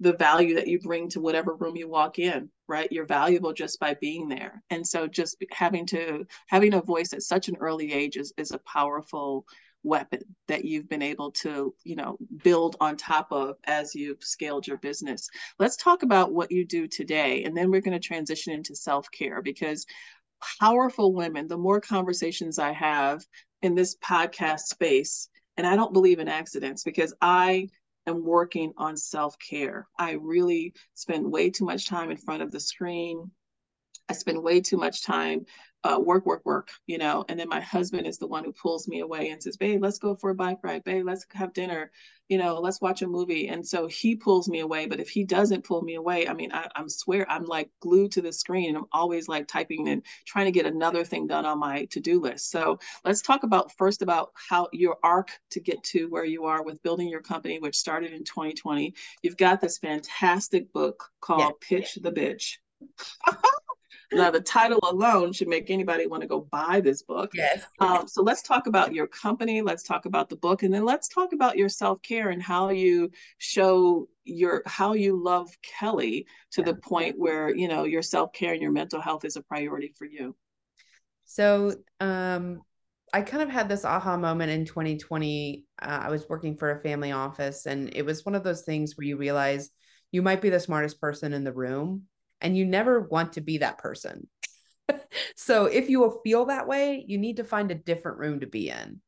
the value that you bring to whatever room you walk in right you're valuable just by being there and so just having to having a voice at such an early age is, is a powerful weapon that you've been able to you know build on top of as you've scaled your business. Let's talk about what you do today and then we're going to transition into self-care because powerful women the more conversations i have in this podcast space and i don't believe in accidents because i am working on self-care. I really spend way too much time in front of the screen. I spend way too much time uh, work, work, work, you know, and then my husband is the one who pulls me away and says, babe, let's go for a bike ride, babe, let's have dinner, you know, let's watch a movie. And so he pulls me away. But if he doesn't pull me away, I mean, I, I'm swear I'm like glued to the screen and I'm always like typing and trying to get another thing done on my to-do list. So let's talk about first about how your arc to get to where you are with building your company, which started in 2020. You've got this fantastic book called yeah. Pitch the Bitch. Now, the title alone should make anybody want to go buy this book. Yes. Um, so let's talk about your company. Let's talk about the book, and then let's talk about your self care and how you show your how you love Kelly to yeah. the point where you know your self care and your mental health is a priority for you. So, um, I kind of had this aha moment in 2020. Uh, I was working for a family office, and it was one of those things where you realize you might be the smartest person in the room, and you never want to be that person. so if you will feel that way, you need to find a different room to be in.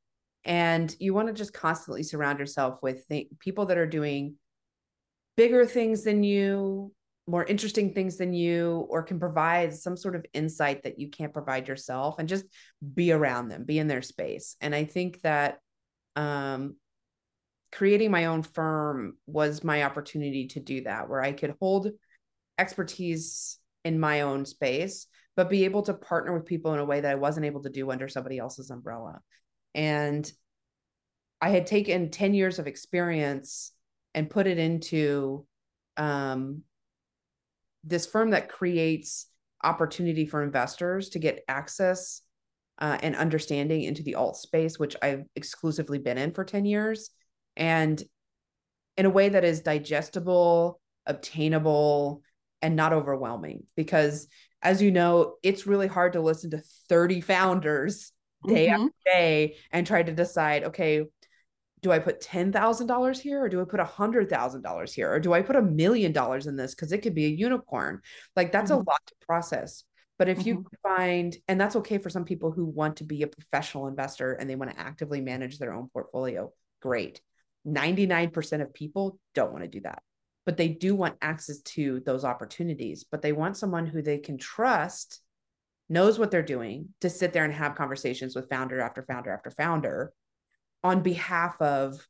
And you want to just constantly surround yourself with th- people that are doing bigger things than you, more interesting things than you, or can provide some sort of insight that you can't provide yourself and just be around them, be in their space. And I think that um, creating my own firm was my opportunity to do that, where I could hold expertise in my own space, but be able to partner with people in a way that I wasn't able to do under somebody else's umbrella. And I had taken 10 years of experience and put it into um, this firm that creates opportunity for investors to get access uh, and understanding into the alt space, which I've exclusively been in for 10 years. And in a way that is digestible, obtainable, and not overwhelming because as you know it's really hard to listen to 30 founders day mm-hmm. after day and try to decide okay do i put $10,000 here or do i put $100,000 here or do i put a million dollars in this cuz it could be a unicorn like that's mm-hmm. a lot to process but if mm-hmm. you find and that's okay for some people who want to be a professional investor and they want to actively manage their own portfolio great 99% of people don't want to do that but they do want access to those opportunities but they want someone who they can trust knows what they're doing to sit there and have conversations with founder after founder after founder on behalf of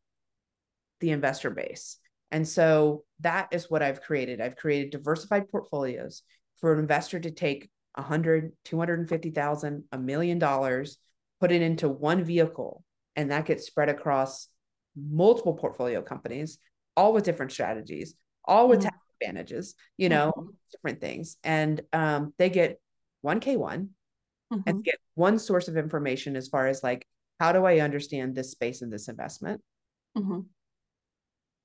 the investor base. And so that is what i've created. I've created diversified portfolios for an investor to take 100 250000 a million dollars put it into one vehicle and that gets spread across multiple portfolio companies, all with different strategies, all with mm-hmm. tax advantages, you know, mm-hmm. different things. And um, they get one K1 mm-hmm. and get one source of information as far as like, how do I understand this space and this investment? Mm-hmm.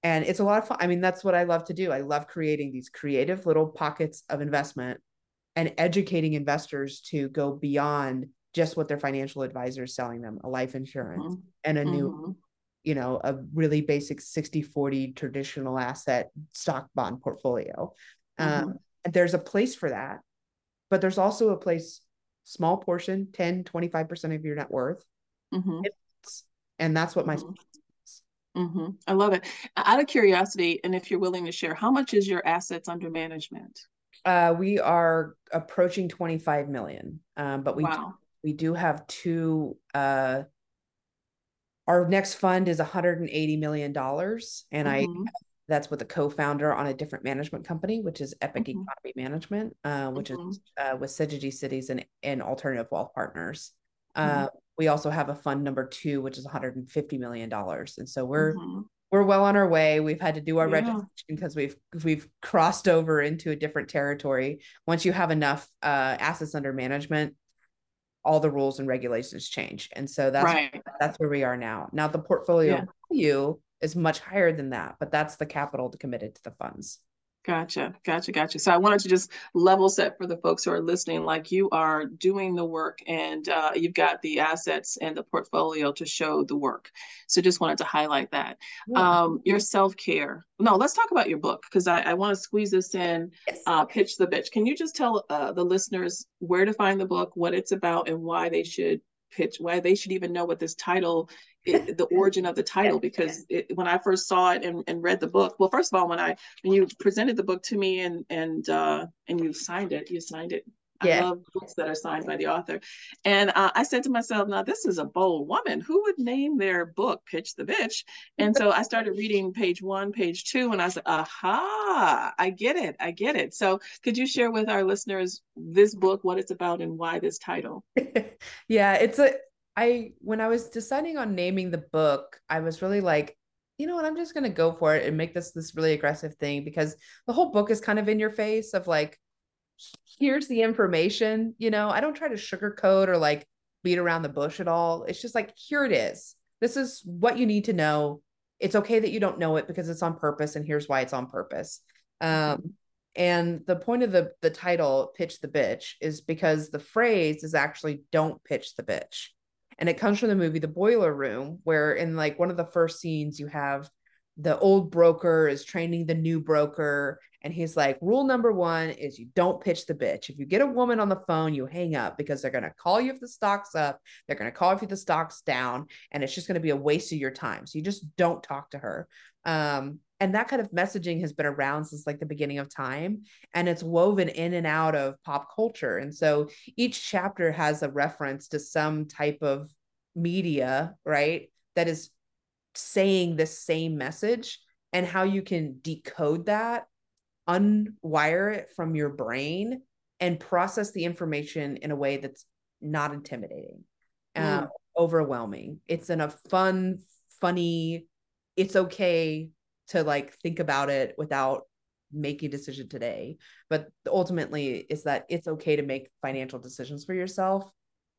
And it's a lot of fun. I mean, that's what I love to do. I love creating these creative little pockets of investment and educating investors to go beyond just what their financial advisor is selling them a life insurance mm-hmm. and a new mm-hmm. You know a really basic 60 40 traditional asset stock bond portfolio mm-hmm. um, and there's a place for that but there's also a place small portion 10 25% of your net worth mm-hmm. and that's what my mm-hmm. mm-hmm. I love it. Out of curiosity, and if you're willing to share, how much is your assets under management? Uh, we are approaching 25 million, um, but we wow we do have two uh our next fund is 180 million dollars and mm-hmm. i that's with a co-founder on a different management company which is epic mm-hmm. economy management uh, which mm-hmm. is uh, with syzygy cities and, and alternative wealth partners uh, mm-hmm. we also have a fund number two which is 150 million dollars and so we're mm-hmm. we're well on our way we've had to do our yeah. registration because we've we've crossed over into a different territory once you have enough uh, assets under management all the rules and regulations change. And so that's right. that's where we are now. Now the portfolio yeah. value is much higher than that, but that's the capital committed to the funds. Gotcha, gotcha, gotcha. So I wanted to just level set for the folks who are listening, like you are doing the work and uh, you've got the assets and the portfolio to show the work. So just wanted to highlight that. Yeah. Um, your self care. No, let's talk about your book because I, I want to squeeze this in. Yes. Uh, Pitch the bitch. Can you just tell uh, the listeners where to find the book, what it's about, and why they should pitch, why they should even know what this title it, the origin of the title because it, when I first saw it and, and read the book, well, first of all, when I when you presented the book to me and and uh, and you signed it, you signed it. Yeah. I love books that are signed by the author. And uh, I said to myself, now this is a bold woman. Who would name their book Pitch the Bitch? And so I started reading page one, page two, and I said, aha, I get it. I get it. So could you share with our listeners this book, what it's about, and why this title? yeah, it's a I when I was deciding on naming the book, I was really like, you know what, I'm just gonna go for it and make this this really aggressive thing because the whole book is kind of in your face of like, here's the information. You know, I don't try to sugarcoat or like beat around the bush at all. It's just like, here it is. This is what you need to know. It's okay that you don't know it because it's on purpose, and here's why it's on purpose. Um, and the point of the the title, "Pitch the Bitch," is because the phrase is actually "Don't pitch the bitch." And it comes from the movie The Boiler Room, where in like one of the first scenes you have the old broker is training the new broker and he's like rule number one is you don't pitch the bitch. If you get a woman on the phone you hang up because they're going to call you if the stock's up they're going to call if the stock's down and it's just going to be a waste of your time. So you just don't talk to her. Um, and that kind of messaging has been around since like the beginning of time and it's woven in and out of pop culture and so each chapter has a reference to some type of media right that is saying the same message and how you can decode that unwire it from your brain and process the information in a way that's not intimidating mm. uh, overwhelming it's in a fun funny it's okay to like think about it without making a decision today. But ultimately is that it's okay to make financial decisions for yourself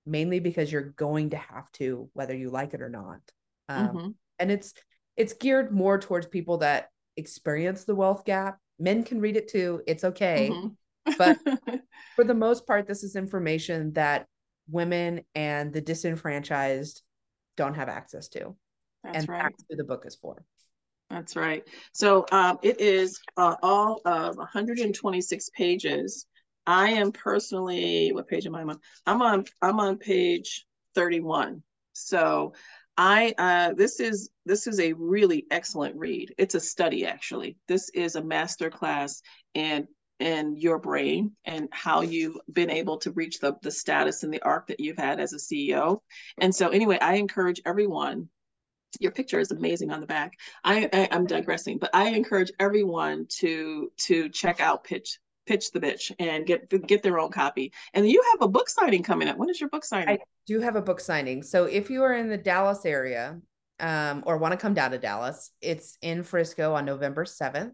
mainly because you're going to have to whether you like it or not. Um, mm-hmm. and it's it's geared more towards people that experience the wealth gap. Men can read it too. It's okay. Mm-hmm. but for the most part this is information that women and the disenfranchised don't have access to. That's and right. that's who the book is for that's right. So um, it is uh, all of 126 pages. I am personally, what page am I on? I'm on, I'm on page 31. So I, uh, this is, this is a really excellent read. It's a study actually. This is a master class in in your brain and how you've been able to reach the, the status and the arc that you've had as a CEO. And so anyway, I encourage everyone your picture is amazing on the back. I, I am digressing, but I encourage everyone to to check out Pitch pitch the bitch and get get their own copy. And you have a book signing coming up. When is your book signing? I do have a book signing. So if you are in the Dallas area um, or want to come down to Dallas, it's in Frisco on November 7th.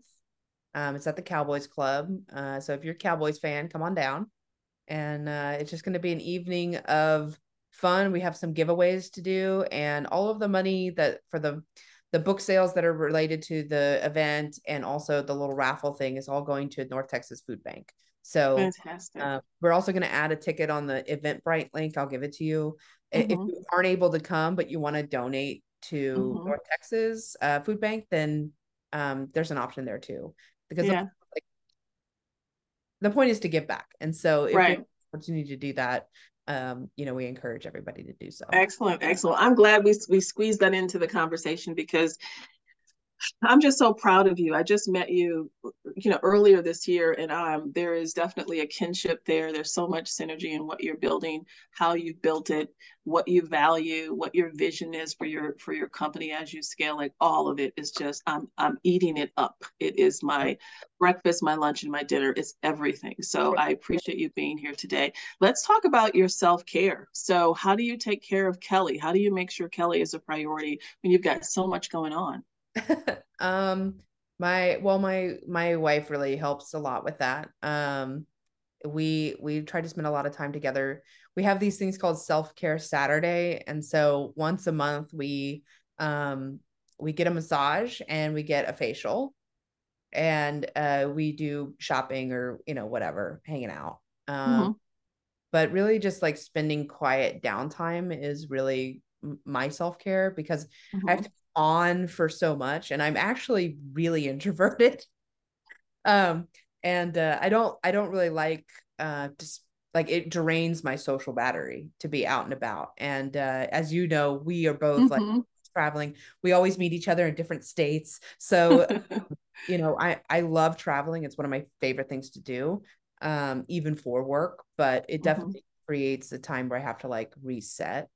Um, it's at the Cowboys Club. Uh, so if you're a Cowboys fan, come on down. And uh, it's just going to be an evening of fun. We have some giveaways to do, and all of the money that for the the book sales that are related to the event and also the little raffle thing is all going to North Texas Food Bank. So fantastic. Uh, we're also going to add a ticket on the Eventbrite link. I'll give it to you. Mm-hmm. If you aren't able to come, but you want to donate to mm-hmm. North Texas uh, Food Bank, then um, there's an option there too. Because yeah. the, like, the point is to give back, and so if right. you opportunity to do that, um, you know, we encourage everybody to do so. Excellent, excellent. I'm glad we we squeezed that into the conversation because I'm just so proud of you. I just met you, you know, earlier this year, and um, there is definitely a kinship there. There's so much synergy in what you're building, how you've built it, what you value, what your vision is for your for your company as you scale. Like all of it is just, I'm I'm eating it up. It is my breakfast, my lunch, and my dinner. It's everything. So I appreciate you being here today. Let's talk about your self care. So how do you take care of Kelly? How do you make sure Kelly is a priority when you've got so much going on? um my well my my wife really helps a lot with that um we we try to spend a lot of time together we have these things called self-care saturday and so once a month we um we get a massage and we get a facial and uh we do shopping or you know whatever hanging out um mm-hmm. but really just like spending quiet downtime is really my self-care because mm-hmm. i have to on for so much and i'm actually really introverted. Um and uh, i don't i don't really like uh just like it drains my social battery to be out and about. And uh as you know we are both mm-hmm. like traveling. We always meet each other in different states. So you know i i love traveling. It's one of my favorite things to do um even for work but it mm-hmm. definitely creates a time where i have to like reset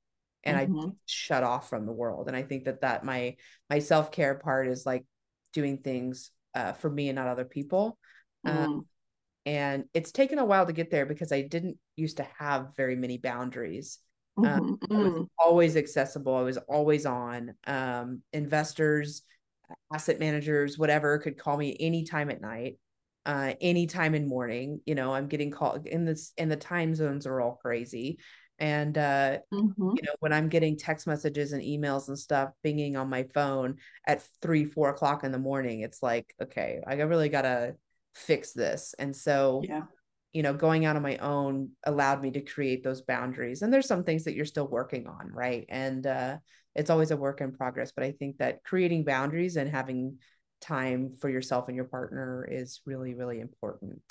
and mm-hmm. I shut off from the world. And I think that that my my self care part is like doing things uh, for me and not other people. Um, mm-hmm. Um, and it's taken a while to get there because I didn't used to have very many boundaries. Um, mm-hmm. Um, I was always accessible. I was always on. Um, investors, asset managers, whatever, could call me anytime at night, uh, anytime in morning. You know, I'm getting called in this, and the time zones are all crazy and uh mm-hmm. you know when i'm getting text messages and emails and stuff binging on my phone at three four o'clock in the morning it's like okay i really gotta fix this. And so yeah. you know going out on my own allowed me to create those boundaries and there's some things that you're still working on right? And uh it's always a work in progress but i think that creating boundaries and having time for yourself and your partner is really really important.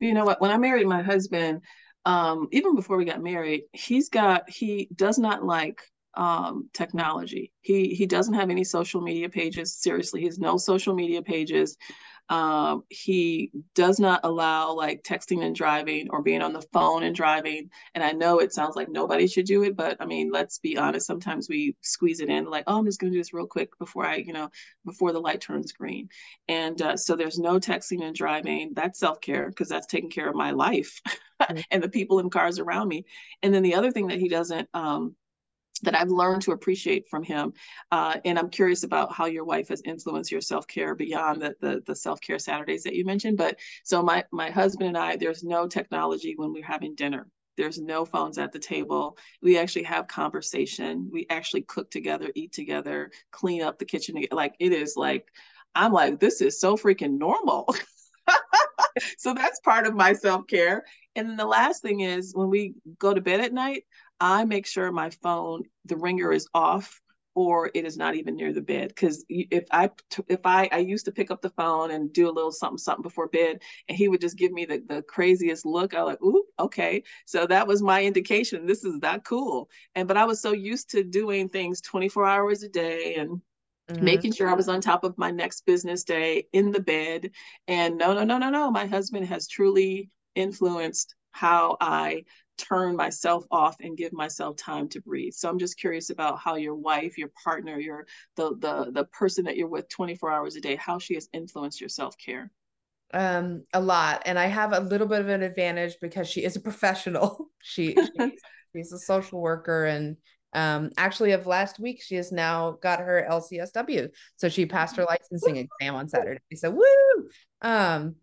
You know what? When i married my husband um, even before we got married, he's got he does not like um, technology. He he doesn't have any social media pages. Seriously, he has no social media pages. Um, he does not allow like texting and driving or being on the phone and driving. And I know it sounds like nobody should do it, but I mean, let's be honest. Sometimes we squeeze it in, like, oh, I'm just going to do this real quick before I, you know, before the light turns green. And uh, so there's no texting and driving. That's self care because that's taking care of my life mm-hmm. and the people in cars around me. And then the other thing that he doesn't um, that I've learned to appreciate from him. Uh, and I'm curious about how your wife has influenced your self care beyond the, the, the self care Saturdays that you mentioned. But so my my husband and I, there's no technology when we're having dinner. There's no phones at the table. We actually have conversation. We actually cook together, eat together, clean up the kitchen. Like it is like I'm like this is so freaking normal. so that's part of my self care. And then the last thing is when we go to bed at night, I make sure my phone, the ringer is off or it is not even near the bed because if i if i i used to pick up the phone and do a little something something before bed and he would just give me the, the craziest look i was like ooh okay so that was my indication this is that cool and but i was so used to doing things 24 hours a day and Mm-hmm. making sure I was on top of my next business day in the bed. And no, no, no, no, no. My husband has truly influenced how I turn myself off and give myself time to breathe. So I'm just curious about how your wife, your partner, your the the the person that you're with 24 hours a day, how she has influenced your self-care. Um, a lot, and I have a little bit of an advantage because she is a professional. she, she she's a social worker, and um, actually, of last week, she has now got her LCSW, so she passed her licensing exam on Saturday. So woo! Um,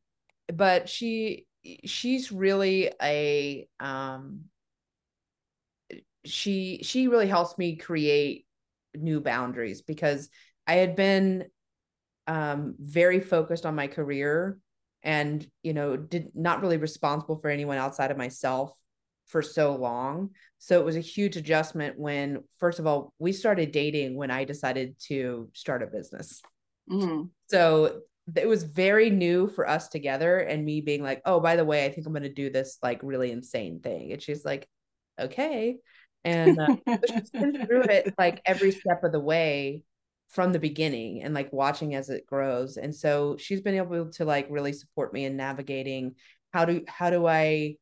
but she she's really a um she she really helps me create new boundaries because I had been um, very focused on my career and you know did not really responsible for anyone outside of myself for so long so it was a huge adjustment when first of all we started dating when i decided to start a business mm-hmm. so it was very new for us together and me being like oh by the way i think i'm going to do this like really insane thing. And she's like okay. And uh, she's been through it like every step of the way from the beginning and like watching as it grows. And so she's been able to like really support me in navigating how do how do i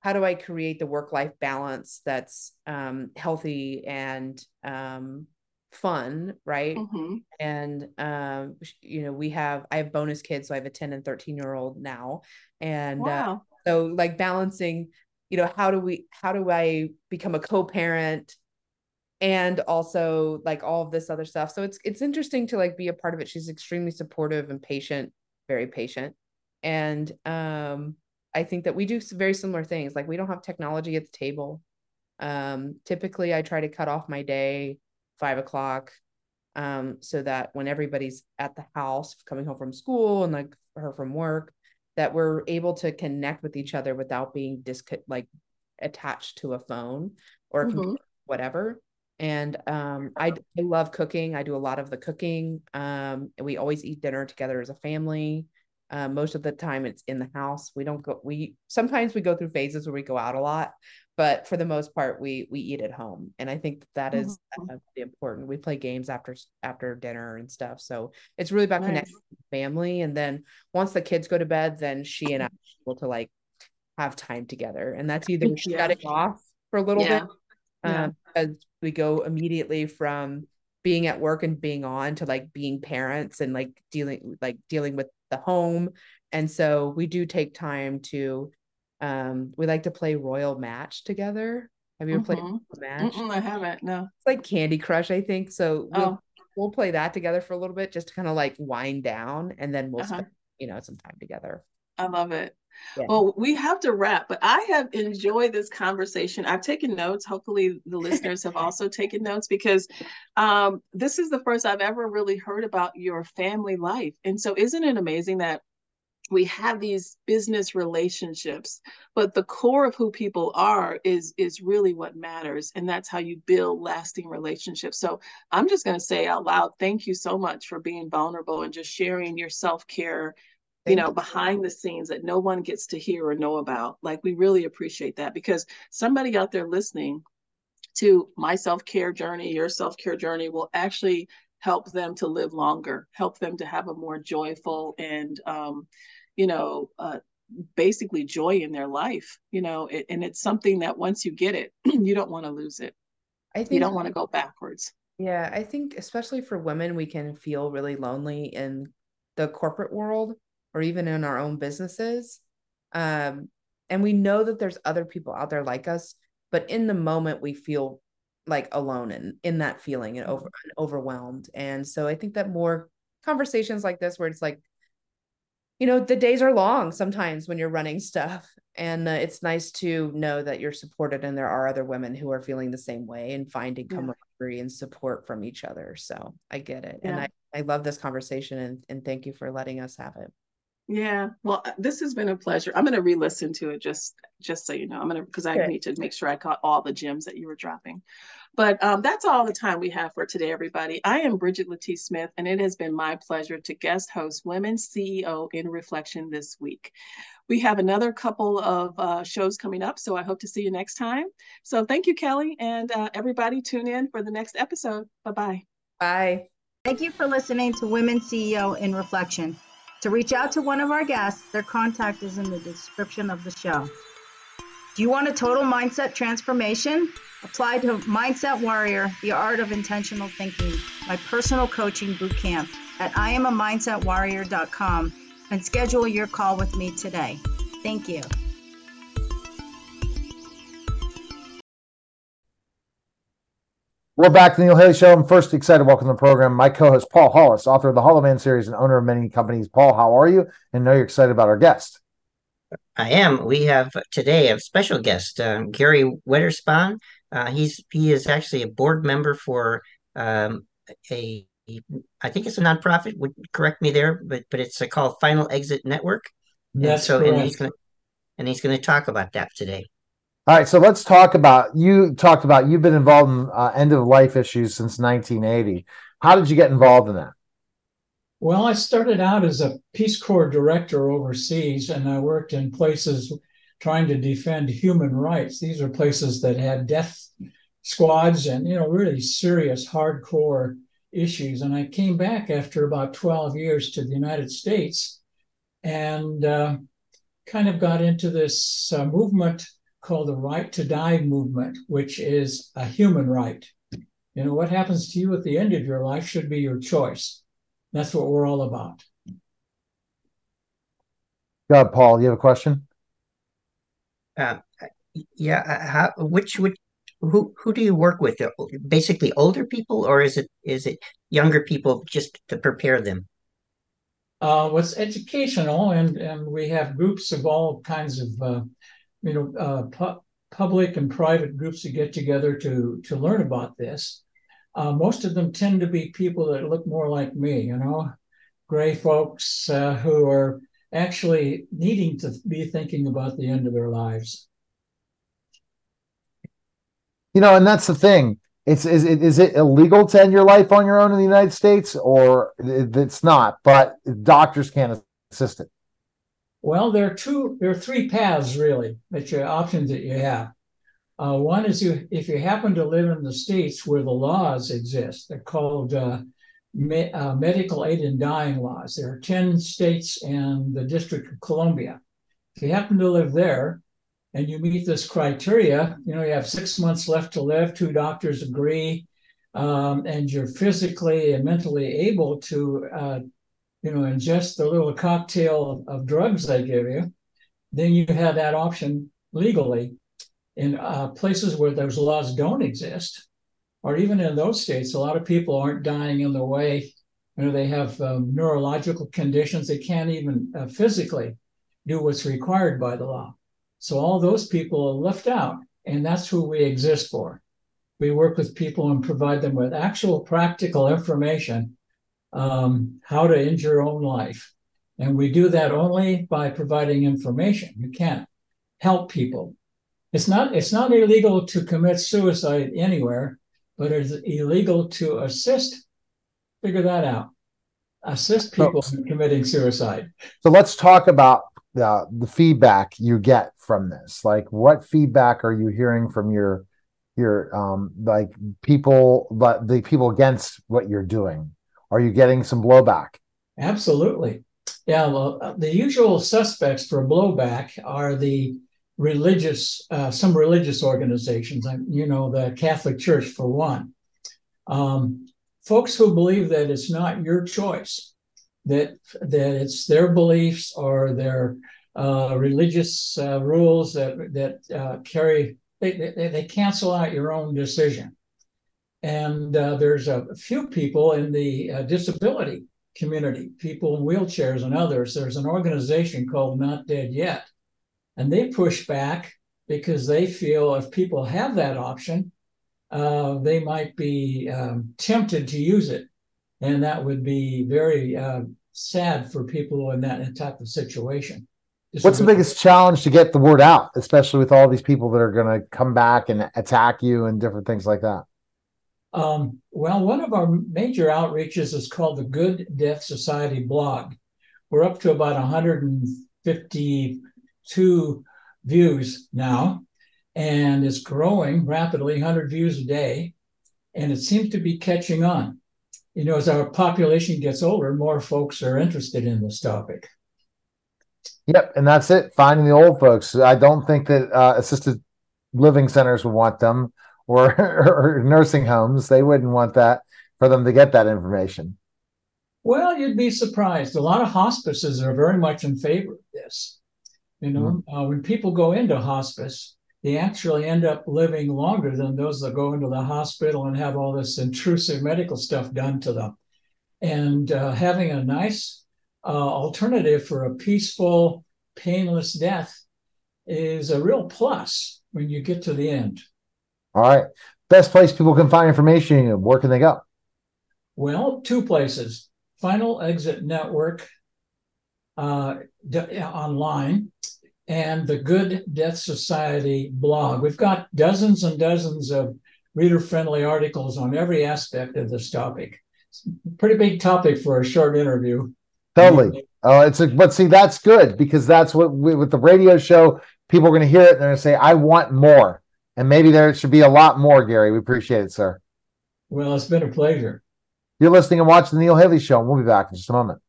how do i create the work life balance that's um healthy and um fun right? Mm-hmm. and um you know we have i have bonus kids so i have a 10 and 13 year old now. And uh, wow. uh, so like balancing you know how do we how do i become a co-parent and also like all of this other stuff. So it's it's interesting to like be a part of it. She's extremely supportive and patient very patient. And um i think that we do very similar things. Like we don't have technology at the table. Um typically i try to cut off my day five o'clock um so that when everybody's at the house coming home from school and like her from work that we're able to connect with each other without being dis like attached to a phone or mm-hmm. whatever. And um, I, I love cooking. I do a lot of the cooking. Um, and we always eat dinner together as a family. Uh, most of the time it's in the house. We don't go we sometimes we go through phases where we go out a lot but for the most part we we eat at home and i think that is mm-hmm. uh, really important we play games after after dinner and stuff so it's really about nice. connecting family and then once the kids go to bed then she and i are able to like have time together and that's either yeah. shutting off for a little yeah. bit um, yeah. as we go immediately from being at work and being on to like being parents and like dealing like dealing with the home and so we do take time to um, we like to play Royal Match together. Have you ever mm-hmm. played Match? Mm-mm, I haven't. No. It's like Candy Crush, I think. So we'll, oh. we'll play that together for a little bit, just to kind of like wind down, and then we'll uh-huh. spend you know some time together. I love it. Yeah. Well, we have to wrap, but I have enjoyed this conversation. I've taken notes. Hopefully, the listeners have also taken notes because um, this is the first I've ever really heard about your family life. And so, isn't it amazing that we have these business relationships but the core of who people are is is really what matters and that's how you build lasting relationships. So i'm just going to say out loud thank you so much for being vulnerable and just sharing your self-care you know behind the scenes that no one gets to hear or know about. Like we really appreciate that because somebody out there listening to my self-care journey your self-care journey will actually help them to live longer help them to have a more joyful and um, you know, uh, basically joy in their life, you know, it, and it's something that once you get it, you don't want to lose it. I think you don't want to go backwards. Yeah, I think especially for women, we can feel really lonely in the corporate world or even in our own businesses. Um, and we know that there's other people out there like us, but in the moment we feel like alone and in that feeling and over and overwhelmed. And so I think that more conversations like this, where it's like you know the days are long sometimes when you're running stuff and uh, it's nice to know that you're supported and there are other women who are feeling the same way and finding yeah. camaraderie and support from each other so i get it yeah. and i i love this conversation and, and thank you for letting us have it. Yeah well uh, this has been a pleasure. I'm going to re-listen to it just just so you know. I'm going to because i need to make sure i caught all the gems that you were dropping but um, that's all the time we have for today, everybody. I am Bridgette Latisse Smith, and it has been my pleasure to guest host Women CEO in Reflection this week. We have another couple of uh, shows coming up, so I hope to see you next time. So thank you, Kelly, and uh, everybody tune in for the next episode. Bye-bye. Bye. Thank you for listening to Women CEO in Reflection. To reach out to one of our guests, their contact is in the description of the show. Do you want a total mindset transformation? Apply to Mindset Warrior, the art of intentional thinking, my personal coaching boot camp at IamAMindsetWarrior.com and schedule your call with me today. Thank you. We're back to the Neil Haley Show. I'm first excited to welcome to the program my co-host Paul Hollis, author of the Hollow Man series and owner of many companies. Paul, how are you? And know you're excited about our guest. I am. We have today a special guest, um, Gary Wetterspan. Uh, he's he is actually a board member for um, a I think it's a nonprofit. Would correct me there, but but it's called Final Exit Network. That's and so correct. and he's gonna and he's going to talk about that today. All right, so let's talk about you talked about you've been involved in uh, end of life issues since 1980. How did you get involved in that? Well, I started out as a Peace Corps director overseas, and I worked in places trying to defend human rights. These are places that had death squads and you know really serious hardcore issues. And I came back after about 12 years to the United States and uh, kind of got into this uh, movement called the Right to Die movement, which is a human right. You know, what happens to you at the end of your life should be your choice. That's what we're all about. Go ahead, Paul. You have a question? Uh, yeah, uh, how, which would who who do you work with? Basically, older people, or is it is it younger people just to prepare them? Uh, what's educational, and and we have groups of all kinds of uh, you know uh, pu- public and private groups that get together to to learn about this. Uh, most of them tend to be people that look more like me, you know, gray folks uh, who are actually needing to be thinking about the end of their lives. You know, and that's the thing. It's is it is it illegal to end your life on your own in the United States, or it's not? But doctors can't assist it. Well, there are two, there are three paths really that your options that you have. Uh, one is you if you happen to live in the states where the laws exist. They're called uh, me, uh, medical aid in dying laws. There are ten states and the District of Columbia. If you happen to live there and you meet this criteria, you know you have six months left to live. Two doctors agree, um, and you're physically and mentally able to uh, you know, ingest the little cocktail of, of drugs they give you, then you have that option legally. In uh, places where those laws don't exist, or even in those states, a lot of people aren't dying in the way. You know, they have um, neurological conditions; they can't even uh, physically do what's required by the law. So all those people are left out, and that's who we exist for. We work with people and provide them with actual practical information um, how to end your own life. And we do that only by providing information. You can't help people. It's not it's not illegal to commit suicide anywhere, but it's illegal to assist. Figure that out. Assist people in committing suicide. So let's talk about the the feedback you get from this. Like, what feedback are you hearing from your your um like people, but the people against what you're doing? Are you getting some blowback? Absolutely. Yeah, well, uh, the usual suspects for blowback are the religious, uh, some religious organizations, you know, the Catholic Church, for one. Um, folks who believe that it's not your choice, that, that it's their beliefs or their uh, religious uh, rules that, that uh, carry, they, they, they cancel out your own decision. And uh, there's a few people in the uh, disability community, people in wheelchairs and others. There's an organization called Not Dead Yet. And they push back because they feel if people have that option, uh, they might be um, tempted to use it. And that would be very uh, sad for people in that type of situation. What's the biggest challenge to get the word out, especially with all these people that are going to come back and attack you and different things like that? Um, well, one of our major outreaches is called the Good Death Society blog. We're up to about 152 views now, and it's growing rapidly 100 views a day, and it seems to be catching on. You know, as our population gets older, more folks are interested in this topic. Yep, and that's it. Finding the old folks. I don't think that uh, assisted living centers would want them or, or nursing homes. They wouldn't want that for them to get that information. Well, you'd be surprised. A lot of hospices are very much in favor of this. You know, mm-hmm. uh, when people go into hospice, they actually end up living longer than those that go into the hospital and have all this intrusive medical stuff done to them. And uh, having a nice uh, alternative for a peaceful, painless death is a real plus when you get to the end. All right. Best place people can find information, where can they go? Well, two places. Final Exit Network uh, online and the Good Death Society blog. We've got dozens and dozens of reader friendly articles on every aspect of this topic. It's a pretty big topic for a short interview. Totally. Oh, it's a, but see, that's good because that's what we, with the radio show, people are going to hear it and they're going to say, I want more. And maybe there should be a lot more, Gary. We appreciate it, sir. Well, it's been a pleasure. You're listening and watching the Neil Haley Show, and we'll be back in just a moment.